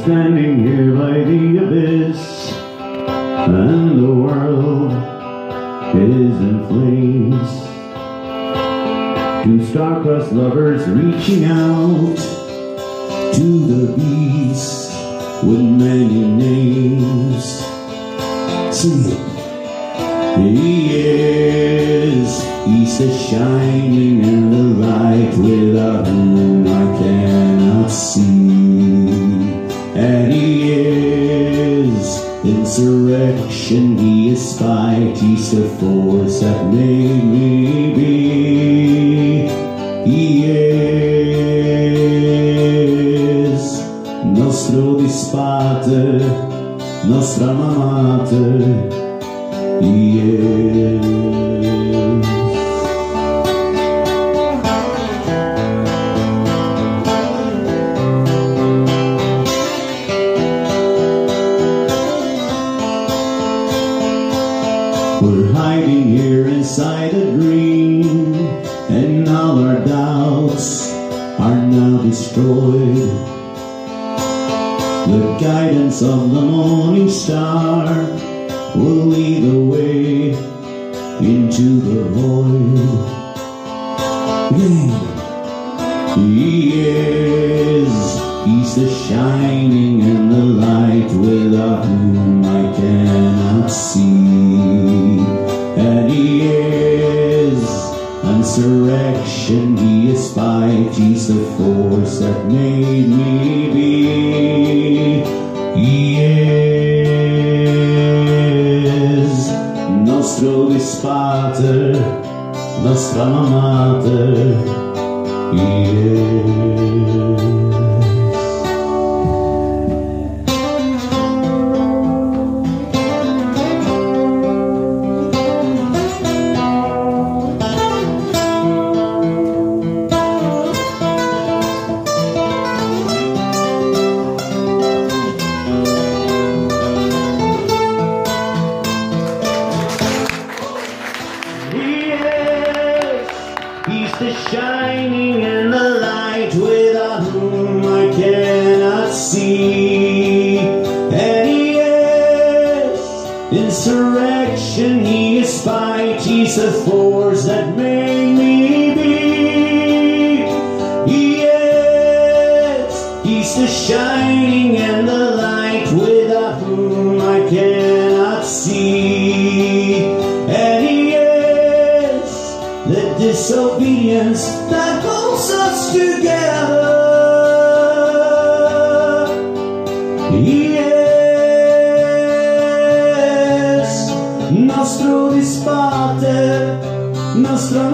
standing here by the abyss, and the world is in flames. Two star-crossed lovers reaching out to the beast with many names. Sing it. He is, he's the shining and the light without is insurrection, he is spite, he's the force that made me be. He is nostro Dispater, nostra mamate. He is. Hiding here inside a dream, and all our doubts are now destroyed. The guidance of the morning star will lead the way into the void. Yeah. He is, he's the shining and the light without whom I cannot see. And he is insurrection, he is fight, he's the force that made me be. He is nostro Dispater, nostra mamate. He is. Shining and the light without whom I cannot see. And he is insurrection, he is fight, he's the force that made me be. He is, he's the shining and the light without whom I cannot see. Disobedience that holds us together. He is nostro Dispater, nostra